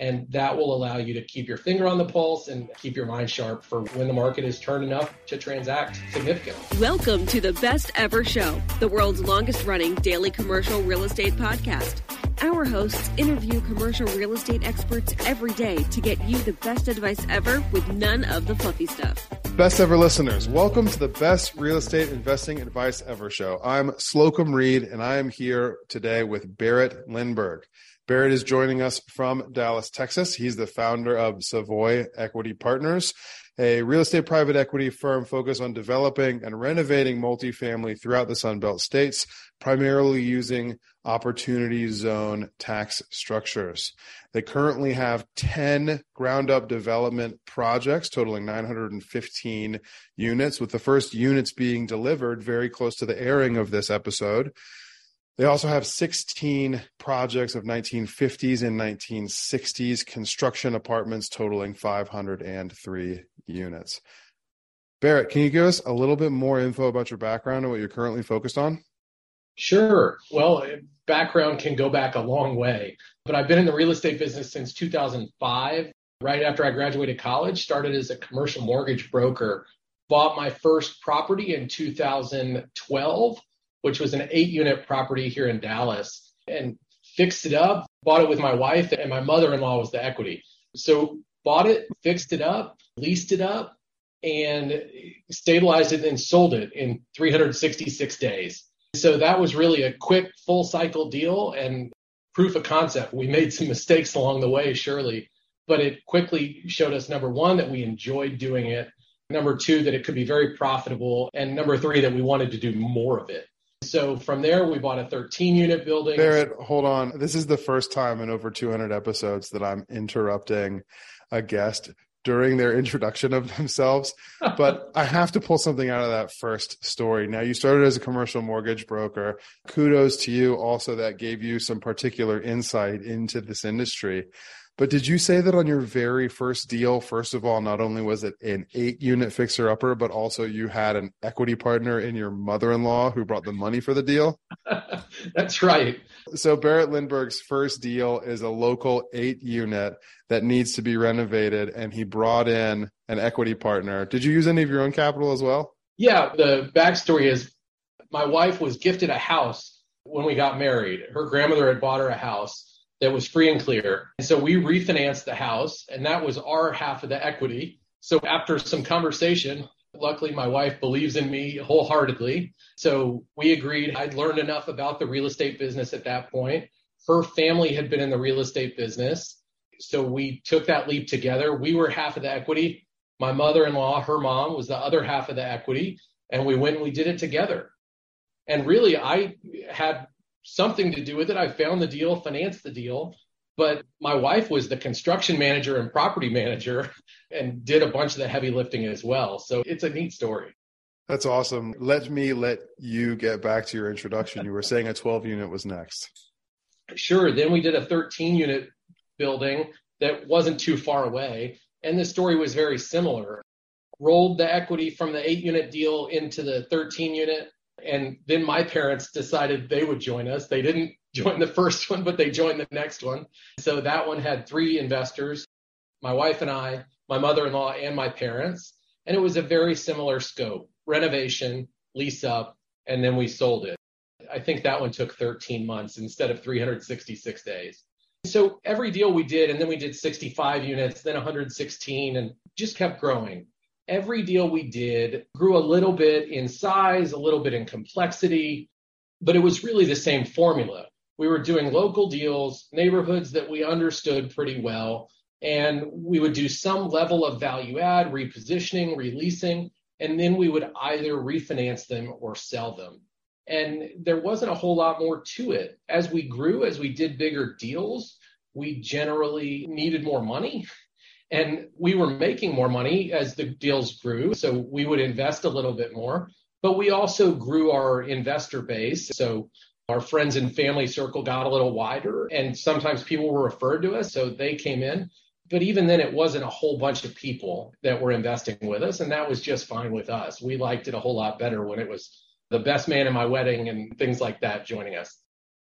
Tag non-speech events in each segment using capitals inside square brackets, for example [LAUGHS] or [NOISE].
and that will allow you to keep your finger on the pulse and keep your mind sharp for when the market is turned enough to transact significantly. Welcome to the Best Ever Show, the world's longest running daily commercial real estate podcast. Our hosts interview commercial real estate experts every day to get you the best advice ever with none of the fluffy stuff. Best ever listeners, welcome to the best real estate investing advice ever show. I'm Slocum Reed and I am here today with Barrett Linburg. Barrett is joining us from Dallas, Texas. He's the founder of Savoy Equity Partners, a real estate private equity firm focused on developing and renovating multifamily throughout the Sunbelt states, primarily using opportunity zone tax structures. They currently have 10 ground up development projects totaling 915 units, with the first units being delivered very close to the airing of this episode. They also have 16 projects of 1950s and 1960s construction apartments totaling 503 units. Barrett, can you give us a little bit more info about your background and what you're currently focused on? Sure. Well, background can go back a long way, but I've been in the real estate business since 2005. Right after I graduated college, started as a commercial mortgage broker, bought my first property in 2012 which was an eight unit property here in Dallas, and fixed it up, bought it with my wife, and my mother in law was the equity. So bought it, fixed it up, leased it up, and stabilized it and sold it in 366 days. So that was really a quick full cycle deal and proof of concept. We made some mistakes along the way, surely, but it quickly showed us number one, that we enjoyed doing it. Number two, that it could be very profitable. And number three, that we wanted to do more of it. So from there, we bought a 13 unit building. Barrett, hold on. This is the first time in over 200 episodes that I'm interrupting a guest during their introduction of themselves. [LAUGHS] But I have to pull something out of that first story. Now, you started as a commercial mortgage broker. Kudos to you also that gave you some particular insight into this industry. But did you say that on your very first deal, first of all, not only was it an eight unit fixer upper, but also you had an equity partner in your mother in law who brought the money for the deal? [LAUGHS] That's right. So Barrett Linburg's first deal is a local eight unit that needs to be renovated, and he brought in an equity partner. Did you use any of your own capital as well? Yeah. The backstory is my wife was gifted a house when we got married. Her grandmother had bought her a house that was free and clear. And so we refinanced the house, and that was our half of the equity. So after some conversation, luckily my wife believes in me wholeheartedly. So we agreed. I'd learned enough about the real estate business at that point. Her family had been in the real estate business. So we took that leap together. We were half of the equity. My mother in law, her mom, was the other half of the equity. And we went and we did it together. And really, I had something to do with it. I found the deal, financed the deal, but my wife was the construction manager and property manager [LAUGHS] and did a bunch of the heavy lifting as well. So it's a neat story. That's awesome. Let me let you get back to your introduction. You were saying a 12 unit was next. Sure. Then we did a 13 unit building that wasn't too far away. And the story was very similar. rolled the equity from the eight unit deal into the 13 unit. And then my parents decided they would join us. They didn't [LAUGHS] join the first one, but they joined the next one. So that one had three investors my wife and I, my mother in law, and my parents. And it was a very similar scope renovation, lease up, and then we sold it. I think that one took 13 months instead of 366 days. So every deal we did, and then we did 65 units, then 116, and just kept growing. Every deal we did grew a little bit in size, a little bit in complexity, but it was really the same formula. We were doing local deals, neighborhoods that we understood pretty well, and we would do some level of value add, repositioning, releasing, and then we would either refinance them or sell them. And there wasn't a whole lot more to it. As we grew, as we did bigger deals, we generally needed more money. And we were making more money as the deals grew. So we would invest a little bit more. But we also grew our investor base. So our friends and family circle got a little wider. And sometimes people were referred to us. So they came in. But even then, it wasn't a whole bunch of people that were investing with us. And that was just fine with us. We liked it a whole lot better when it was the best man in my wedding and things like that joining us.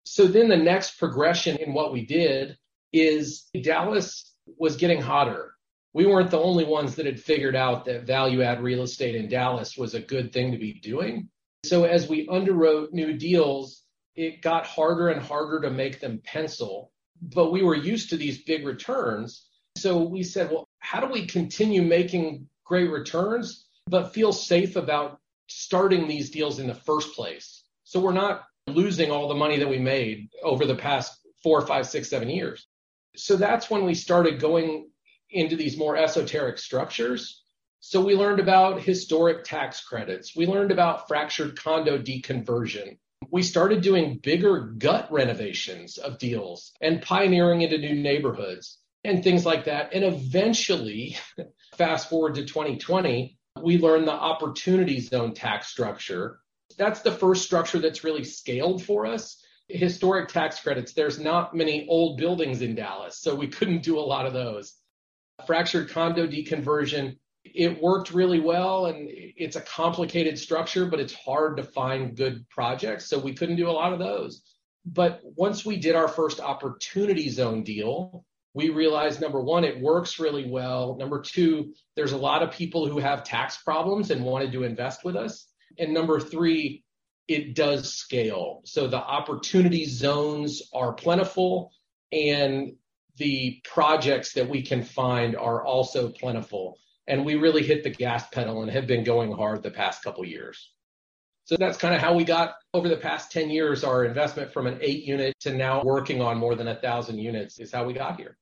So then the next progression in what we did is Dallas was getting hotter. We weren't the only ones that had figured out that value add real estate in Dallas was a good thing to be doing. So as we underwrote new deals, it got harder and harder to make them pencil. But we were used to these big returns. So we said, well, how do we continue making great returns, but feel safe about starting these deals in the first place. So we're not losing all the money that we made over the past four, five, six, seven years. So that's when we started going into these more esoteric structures. So we learned about historic tax credits. We learned about fractured condo deconversion. We started doing bigger gut renovations of deals and pioneering into new neighborhoods and things like that. And eventually, [LAUGHS] fast forward to 2020, we learned the opportunity zone tax structure. That's the first structure that's really scaled for us. Historic tax credits, there's not many old buildings in Dallas, so we couldn't do a lot of those. Fractured condo deconversion, it worked really well and it's a complicated structure, but it's hard to find good projects, so we couldn't do a lot of those. But once we did our first opportunity zone deal, we realized number one, it works really well. Number two, there's a lot of people who have tax problems and wanted to invest with us. And number three, it does scale. So the opportunity zones are plentiful and the projects that we can find are also plentiful. And we really hit the gas pedal and have been going hard the past couple years. So that's kind of how we got over the past 10 years, our investment from an eight unit to now working on more than a thousand units is how we got here.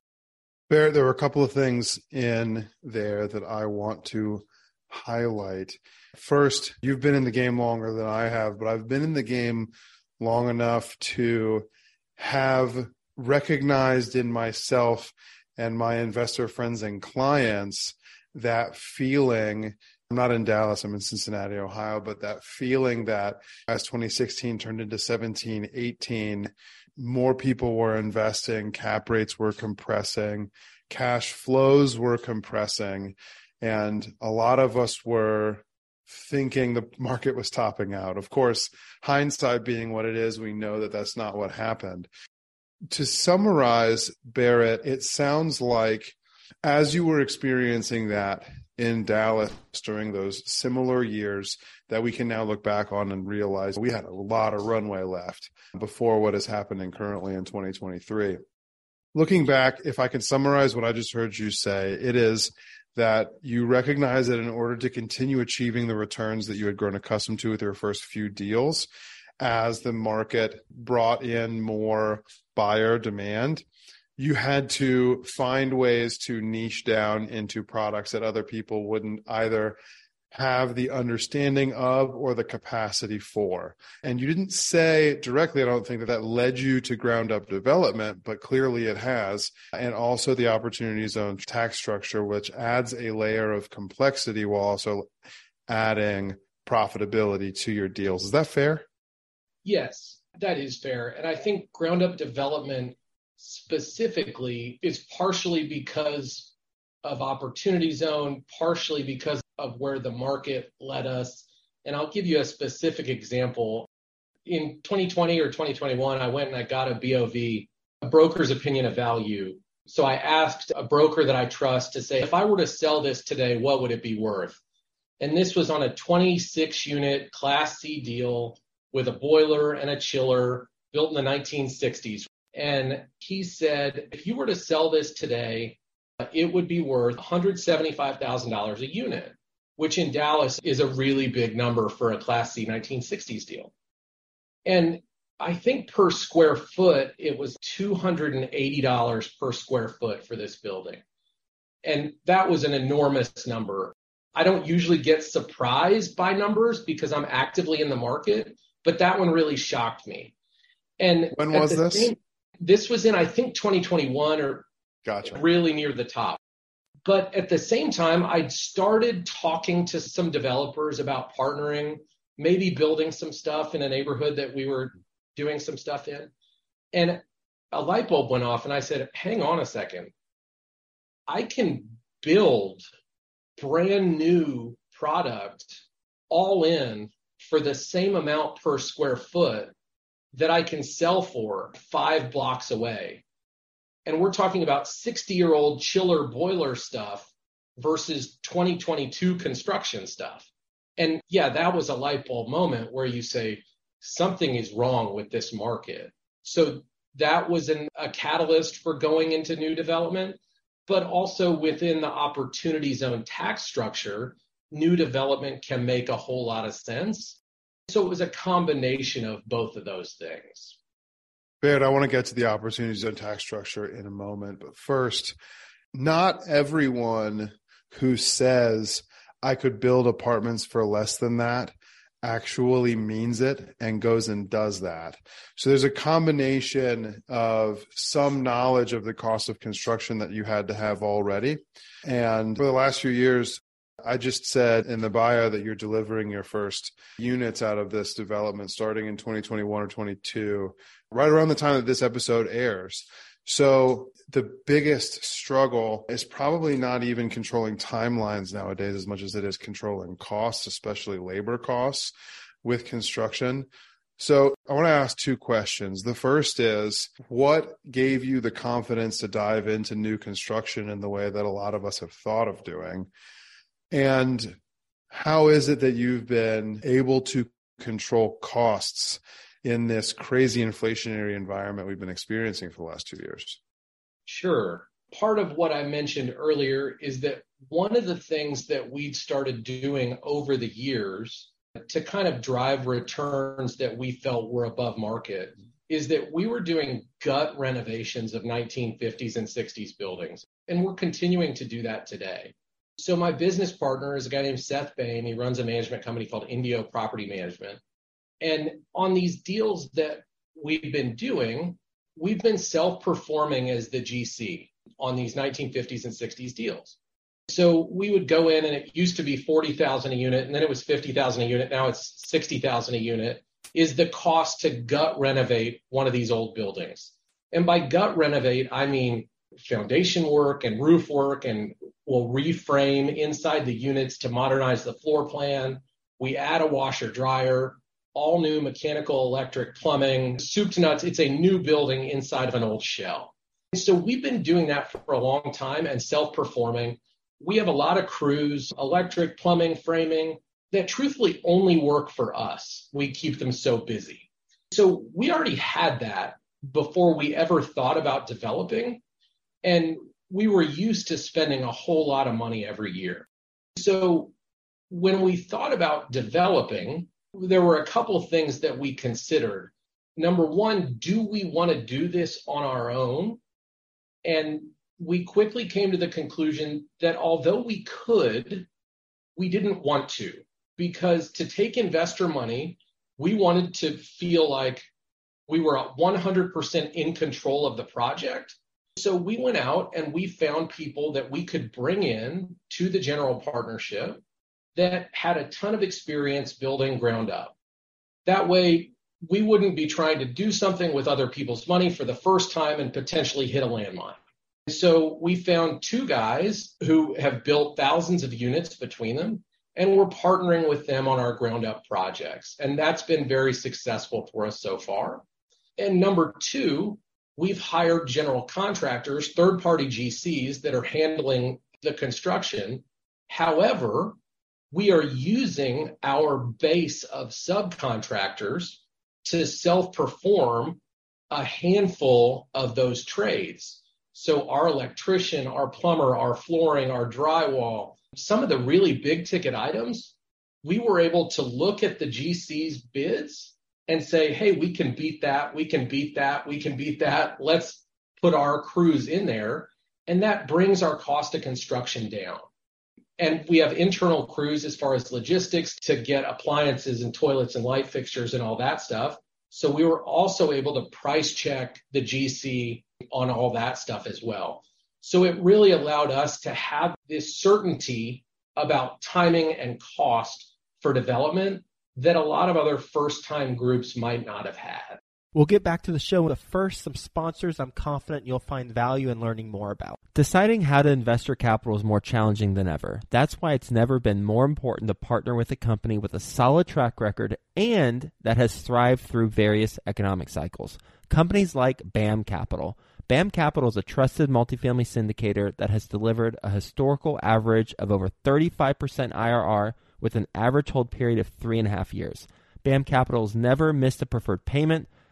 Barrett, there were a couple of things in there that I want to highlight. First, you've been in the game longer than I have, but I've been in the game long enough to have recognized in myself and my investor friends and clients that feeling. I'm not in Dallas, I'm in Cincinnati, Ohio, but that feeling that as 2016 turned into 17, 18, more people were investing, cap rates were compressing, cash flows were compressing, and a lot of us were thinking the market was topping out. Of course, hindsight being what it is, we know that that's not what happened. To summarize, Barrett, it sounds like as you were experiencing that in Dallas during those similar years that we can now look back on and realize we had a lot of runway left before what is happening currently in 2023. Looking back, if I can summarize what I just heard you say, it is that you recognize that in order to continue achieving the returns that you had grown accustomed to with your first few deals, as the market brought in more buyer demand, you had to find ways to niche down into products that other people wouldn't either have the understanding of or the capacity for. And you didn't say directly, I don't think that that led you to ground up development, but clearly it has. And also the opportunity zone tax structure, which adds a layer of complexity while also adding profitability to your deals. Is that fair? Yes, that is fair. And I think ground up development specifically is partially because of opportunity zone, partially because of where the market led us. And I'll give you a specific example. In 2020 or 2021, I went and I got a BOV, a broker's opinion of value. So I asked a broker that I trust to say, if I were to sell this today, what would it be worth? And this was on a 26 unit Class C deal with a boiler and a chiller built in the 1960s. And he said, if you were to sell this today, it would be worth $175,000 a unit, which in Dallas is a really big number for a Class C 1960s deal. And I think per square foot, it was $280 per square foot for this building. And that was an enormous number. I don't usually get surprised by numbers because I'm actively in the market, but that one really shocked me. And when was this? Same, this was in, I think, 2021 or gotcha. really near the top. But at the same time, I'd started talking to some developers about partnering, maybe building some stuff in a neighborhood that we were doing some stuff in. And a light bulb went off, and I said, hang on a second. I can build brand new product all in for the same amount per square foot that I can sell for five blocks away. And we're talking about 60 year old chiller boiler stuff versus 2022 construction stuff. And yeah, that was a light bulb moment where you say, something is wrong with this market. So that was an, a catalyst for going into new development, but also within the opportunity zone tax structure, new development can make a whole lot of sense. So it was a combination of both of those things. Barrett, I want to get to the opportunities zone tax structure in a moment, but first, not everyone who says I could build apartments for less than that actually means it and goes and does that. So there's a combination of some knowledge of the cost of construction that you had to have already. And for the last few years, I just said in the bio that you're delivering your first units out of this development starting in 2021 or 22, right around the time that this episode airs. So the biggest struggle is probably not even controlling timelines nowadays as much as it is controlling costs, especially labor costs with construction. So I want to ask two questions. The first is what gave you the confidence to dive into new construction in the way that a lot of us have thought of doing? And how is it that you've been able to control costs in this crazy inflationary environment we've been experiencing for the last two years? Sure. Part of what I mentioned earlier is that one of the things that we'd started doing over the years to kind of drive returns that we felt were above market is that we were doing gut renovations of 1950s and 60s buildings. And we're continuing to do that today. So my business partner is a guy named Seth Bain. He runs a management company called Indio Property Management. And on these deals that we've been doing, we've been self-performing as the GC on these 1950s and 60s deals. So we would go in and it used to be 40,000 a unit and then it was 50,000 a unit. Now it's 60,000 a unit is the cost to gut renovate one of these old buildings. And by gut renovate, I mean foundation work and roof work and we'll reframe inside the units to modernize the floor plan. We add a washer dryer all new mechanical, electric, plumbing, soup to nuts. It's a new building inside of an old shell. So we've been doing that for a long time and self performing. We have a lot of crews, electric, plumbing, framing that truthfully only work for us. We keep them so busy. So we already had that before we ever thought about developing. And we were used to spending a whole lot of money every year. So when we thought about developing, there were a couple of things that we considered. Number one, do we want to do this on our own? And we quickly came to the conclusion that although we could, we didn't want to because to take investor money, we wanted to feel like we were 100% in control of the project. So we went out and we found people that we could bring in to the general partnership that had a ton of experience building ground up. That way, we wouldn't be trying to do something with other people's money for the first time and potentially hit a landmine. So we found two guys who have built thousands of units between them. and we're partnering with them on our ground up projects. And that's been very successful for us so far. And number two, we've hired general contractors, third party GCs that are handling the construction. However, we are using our base of subcontractors to self perform a handful of those trades. So our electrician, our plumber, our flooring, our drywall, some of the really big ticket items, we were able to look at the GC's bids and say, hey, we can beat that, we can beat that, we can beat that. Let's put our crews in there. And that brings our cost of construction down. And we have internal crews as far as logistics to get appliances and toilets and light fixtures and all that stuff. So we were also able to price check the GC on all that stuff as well. So it really allowed us to have this certainty about timing and cost for development that a lot of other first time groups might not have had. We'll get back to the show, but first, some sponsors I'm confident you'll find value in learning more about. Deciding how to invest your capital is more challenging than ever. That's why it's never been more important to partner with a company with a solid track record and that has thrived through various economic cycles. Companies like BAM Capital. BAM Capital is a trusted multifamily syndicator that has delivered a historical average of over 35% IRR with an average hold period of three and a half years. BAM Capital has never missed a preferred payment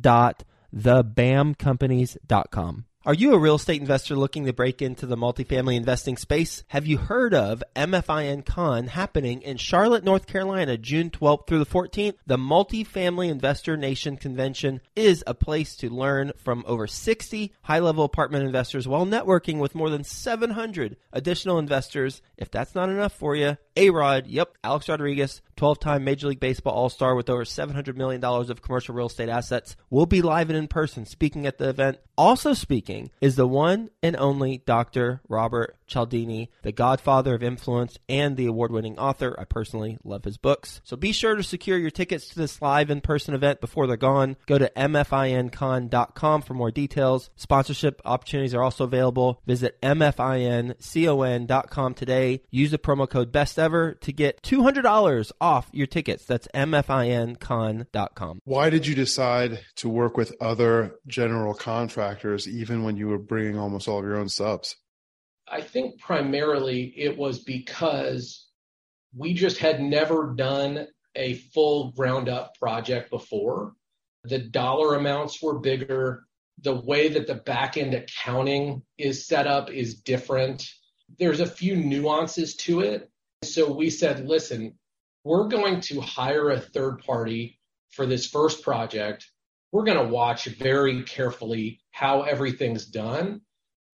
dot thebamcompanies.com. Are you a real estate investor looking to break into the multifamily investing space? Have you heard of MFIN Con happening in Charlotte, North Carolina, June 12th through the 14th? The Multifamily Investor Nation Convention is a place to learn from over 60 high level apartment investors while networking with more than 700 additional investors. If that's not enough for you, A Rod, yep, Alex Rodriguez, 12 time Major League Baseball All Star with over $700 million of commercial real estate assets, will be live and in person speaking at the event. Also speaking is the one and only Dr. Robert Cialdini, the godfather of influence and the award winning author. I personally love his books. So be sure to secure your tickets to this live in person event before they're gone. Go to mfincon.com for more details. Sponsorship opportunities are also available. Visit mfincon.com today. Use the promo code best ever to get $200 off your tickets. That's mfincon.com. Why did you decide to work with other general contractors, even when you were bringing almost all of your own subs? I think primarily it was because we just had never done a full ground up project before. The dollar amounts were bigger. The way that the back end accounting is set up is different. There's a few nuances to it. So we said, listen, we're going to hire a third party for this first project we're going to watch very carefully how everything's done.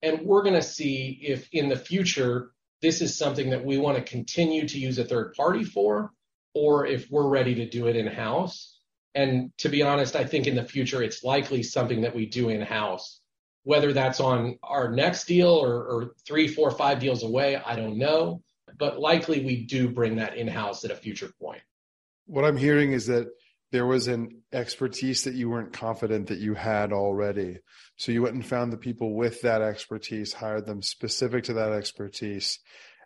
And we're going to see if in the future, this is something that we want to continue to use a third party for, or if we're ready to do it in house. And to be honest, I think in the future, it's likely something that we do in house. Whether that's on our next deal or, or three, four, five deals away, I don't know. But likely we do bring that in house at a future point. What I'm hearing is that there was an expertise that you weren't confident that you had already. So you went and found the people with that expertise, hired them specific to that expertise.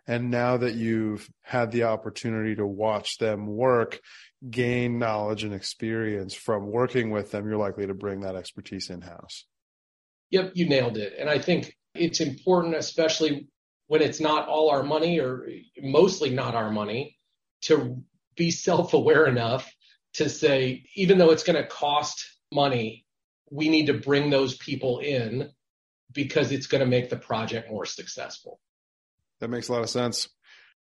And now that you've had the opportunity to watch them work, gain knowledge and experience from working with them, you're likely to bring that expertise in house. Yep, you nailed it. And I think it's important, especially when it's not all our money or mostly not our money, to be self aware enough to say, even though it's going to cost money, we need to bring those people in because it's going to make the project more successful. That makes a lot of sense.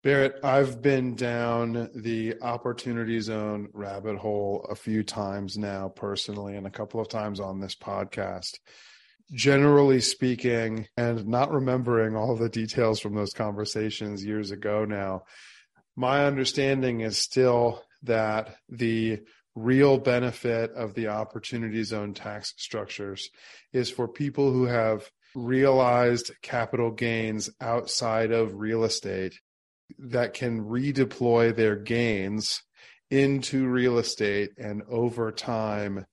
Barrett, I've been down the opportunity zone rabbit hole a few times now, personally, and a couple of times on this podcast. Generally speaking, and not remembering all the details from those conversations years ago now, my understanding is still that the real benefit of the opportunity zone tax structures is for people who have realized capital gains outside of real estate that can redeploy their gains into real estate and over time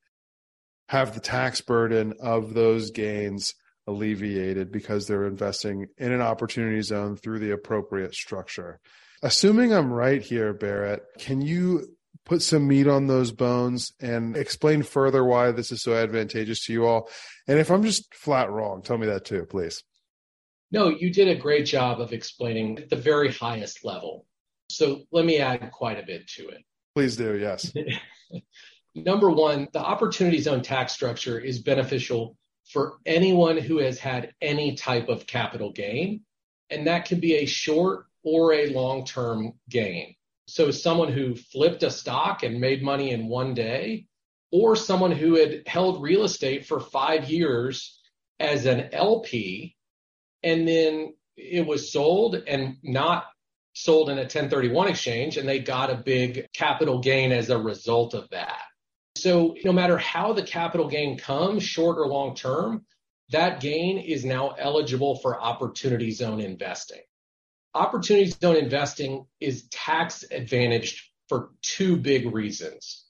have the tax burden of those gains alleviated because they're investing in an opportunity zone through the appropriate structure. Assuming I'm right here, Barrett, can you put some meat on those bones and explain further why this is so advantageous to you all? And if I'm just flat wrong, tell me that too, please. No, you did a great job of explaining at the very highest level. So let me add quite a bit to it. Please do, yes. [LAUGHS] Number one, the opportunity zone tax structure is beneficial for anyone who has had any type of capital gain, and that can be a short or a long term gain. So, someone who flipped a stock and made money in one day, or someone who had held real estate for five years as an LP, and then it was sold and not sold in a 1031 exchange, and they got a big capital gain as a result of that. So no matter how the capital gain comes, short or long term, that gain is now eligible for opportunity zone investing. Opportunity zone investing is tax advantaged for two big reasons.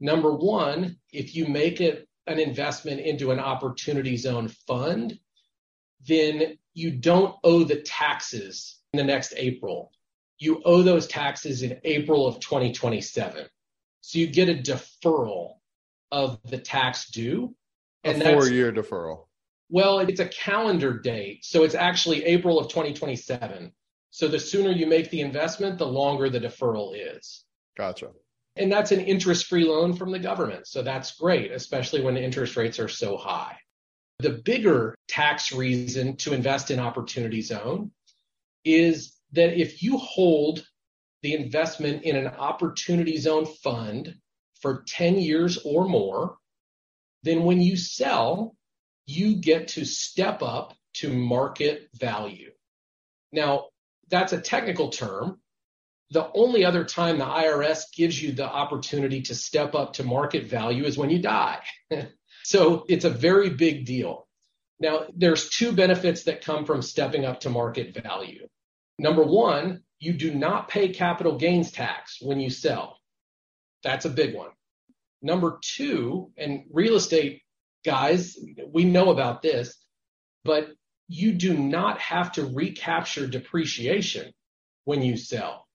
Number one, if you make it an investment into an opportunity zone fund, then you don't owe the taxes in the next April. You owe those taxes in April of 2027. So you get a deferral of the tax due. And a four year deferral. Well, it's a calendar date. So it's actually April of 2027. So the sooner you make the investment, the longer the deferral is. Gotcha. And that's an interest free loan from the government. So that's great, especially when interest rates are so high. The bigger tax reason to invest in Opportunity Zone is that if you hold the investment in an opportunity zone fund for 10 years or more, then when you sell, you get to step up to market value. Now, that's a technical term. The only other time the IRS gives you the opportunity to step up to market value is when you die. [LAUGHS] so it's a very big deal. Now, there's two benefits that come from stepping up to market value. Number one, you do not pay capital gains tax when you sell. That's a big one. Number two, and real estate guys, we know about this, but you do not have to recapture depreciation when you sell.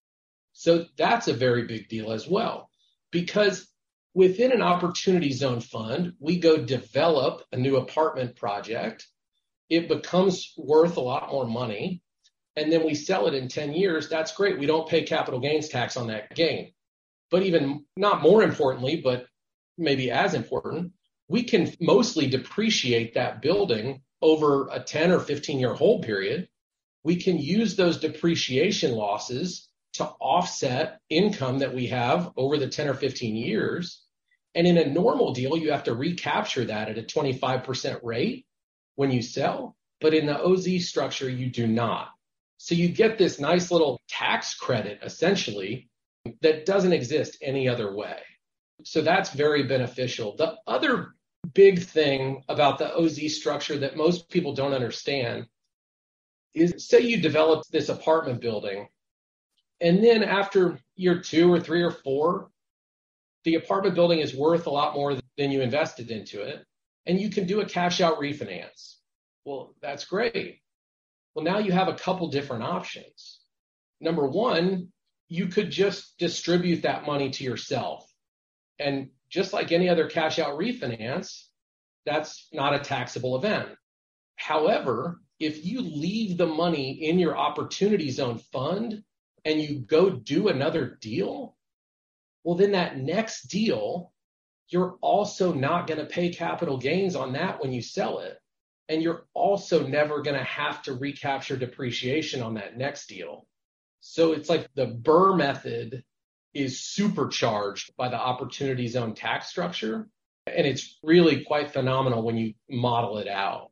So that's a very big deal as well. Because within an opportunity zone fund, we go develop a new apartment project. It becomes worth a lot more money and then we sell it in 10 years, that's great. We don't pay capital gains tax on that gain. But even not more importantly, but maybe as important, we can mostly depreciate that building over a 10 or 15 year hold period. We can use those depreciation losses to offset income that we have over the 10 or 15 years. And in a normal deal, you have to recapture that at a 25% rate when you sell. But in the OZ structure, you do not. So you get this nice little tax credit essentially that doesn't exist any other way. So that's very beneficial. The other big thing about the OZ structure that most people don't understand is say you develop this apartment building and then after year two or three or four, the apartment building is worth a lot more than you invested into it and you can do a cash out refinance. Well, that's great. Well, now you have a couple different options. Number one, you could just distribute that money to yourself. And just like any other cash out refinance, that's not a taxable event. However, if you leave the money in your opportunity zone fund and you go do another deal, well, then that next deal, you're also not going to pay capital gains on that when you sell it and you're also never going to have to recapture depreciation on that next deal. So it's like the Burr method is supercharged by the opportunity zone tax structure. And it's really quite phenomenal when you model it out.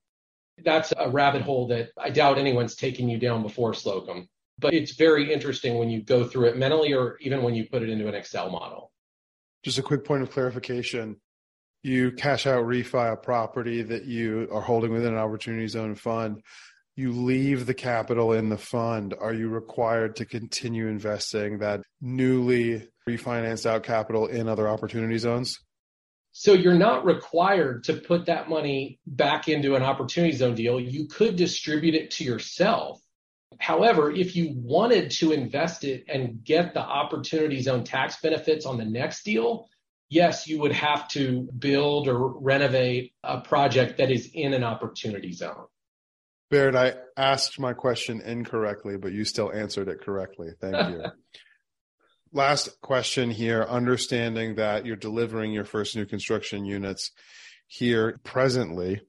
That's a rabbit hole that I doubt anyone's taken you down before, Slocum. But it's very interesting when you go through it mentally or even when you put it into an Excel model. Just a quick point of clarification. You cash out refi a property that you are holding within an opportunity zone fund. You leave the capital in the fund. Are you required to continue investing that newly refinanced out capital in other opportunity zones? So you're not required to put that money back into an opportunity zone deal. You could distribute it to yourself. However, if you wanted to invest it and get the opportunity zone tax benefits on the next deal, yes, you would have to build or renovate a project that is in an opportunity zone. Barrett, I asked my question incorrectly, but you still answered it correctly. Thank you. [LAUGHS] Last question here understanding that you're delivering your first new construction units here presently.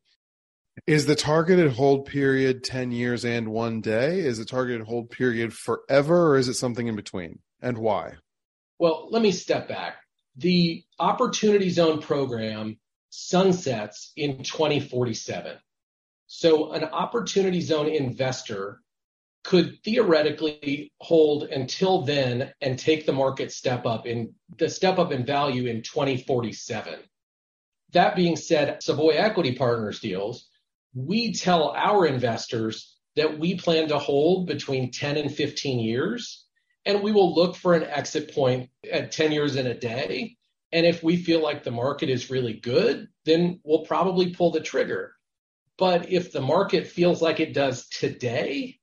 Is the targeted hold period 10 years and one day? Is the targeted hold period forever or is it something in between? And why? Well, let me step back. The Opportunity Zone program sunsets in 2047. So an Opportunity Zone investor could theoretically hold until then and take the market step up in the step up in value in 2047. That being said, Savoy Equity Partners deals, we tell our investors that we plan to hold between 10 and 15 years, and we will look for an exit point at 10 years in a day. And if we feel like the market is really good, then we'll probably pull the trigger. But if the market feels like it does today,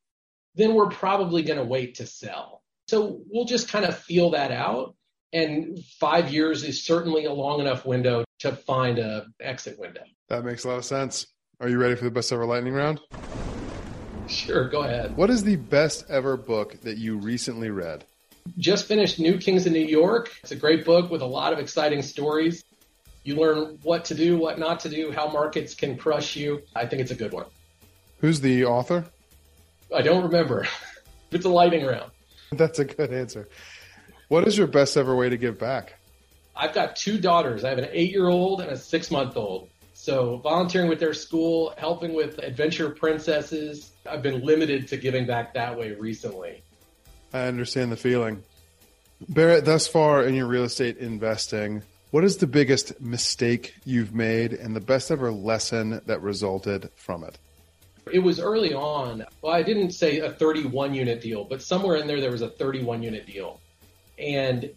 then we're probably going to wait to sell. So we'll just kind of feel that out. And five years is certainly a long enough window to find a exit window. That makes a lot of sense. Are you ready for the best ever lightning round? Sure, go ahead. What is the best ever book that you recently read? Just finished New Kings of New York. It's a great book with a lot of exciting stories. You learn what to do, what not to do, how markets can crush you. I think it's a good one. Who's the author? I don't remember. [LAUGHS] it's a lightning round. That's a good answer. What is your best ever way to give back? I've got two daughters. I have an eight year old and a six month old. So volunteering with their school, helping with adventure princesses. I've been limited to giving back that way recently. I understand the feeling. Barrett, thus far in your real estate investing, what is the biggest mistake you've made and the best ever lesson that resulted from it? It was early on. Well, I didn't say a 31 unit deal, but somewhere in there, there was a 31 unit deal. And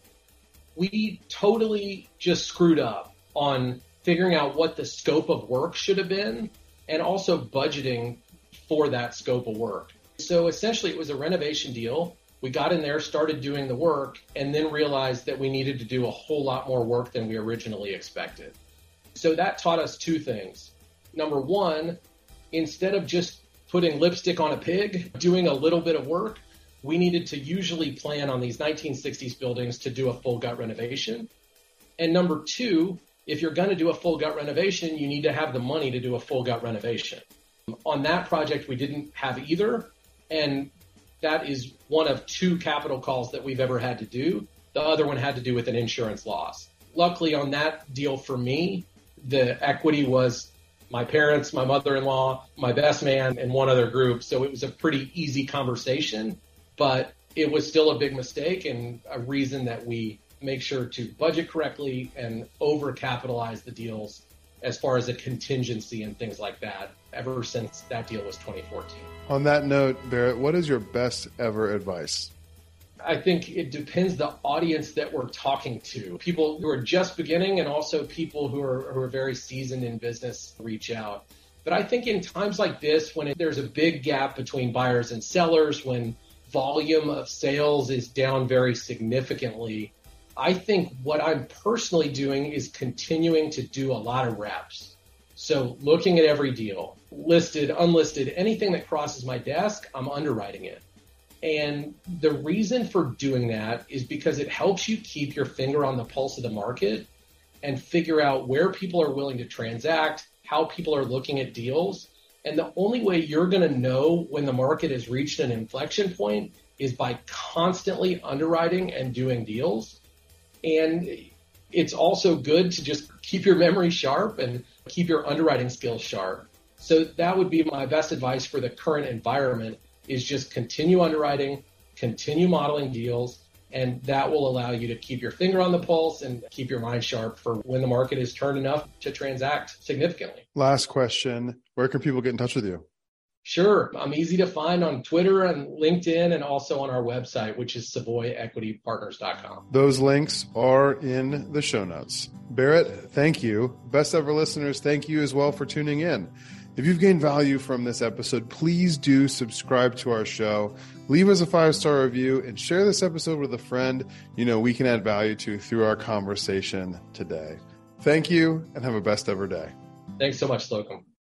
we totally just screwed up on figuring out what the scope of work should have been and also budgeting for that scope of work. So essentially, it was a renovation deal. We got in there, started doing the work, and then realized that we needed to do a whole lot more work than we originally expected. So that taught us two things. Number one, instead of just putting lipstick on a pig, doing a little bit of work, we needed to usually plan on these 1960s buildings to do a full gut renovation. And number two, if you're going to do a full gut renovation, you need to have the money to do a full gut renovation. On that project, we didn't have either. And that is one of two capital calls that we've ever had to do. The other one had to do with an insurance loss. Luckily, on that deal for me, the equity was my parents, my mother-in-law, my best man, and one other group. So it was a pretty easy conversation, but it was still a big mistake and a reason that we make sure to budget correctly and overcapitalize the deals as far as a contingency and things like that ever since that deal was 2014. On that note, Barrett, what is your best ever advice? I think it depends the audience that we're talking to. People who are just beginning and also people who are, who are very seasoned in business reach out. But I think in times like this, when it, there's a big gap between buyers and sellers, when volume of sales is down very significantly, I think what I'm personally doing is continuing to do a lot of reps. So looking at every deal, listed, unlisted, anything that crosses my desk, I'm underwriting it. And the reason for doing that is because it helps you keep your finger on the pulse of the market and figure out where people are willing to transact, how people are looking at deals. And the only way you're going to know when the market has reached an inflection point is by constantly underwriting and doing deals. And it's also good to just keep your memory sharp and keep your underwriting skills sharp. So that would be my best advice for the current environment is just continue underwriting, continue modeling deals, and that will allow you to keep your finger on the pulse and keep your mind sharp for when the market is turned enough to transact significantly. Last question Where can people get in touch with you? Sure. I'm easy to find on Twitter and LinkedIn and also on our website, which is savoyequitypartners.com. Those links are in the show notes. Barrett, thank you. Best ever listeners, thank you as well for tuning in. If you've gained value from this episode, please do subscribe to our show, leave us a five star review, and share this episode with a friend you know we can add value to through our conversation today. Thank you and have a best ever day. Thanks so much, Slocomb.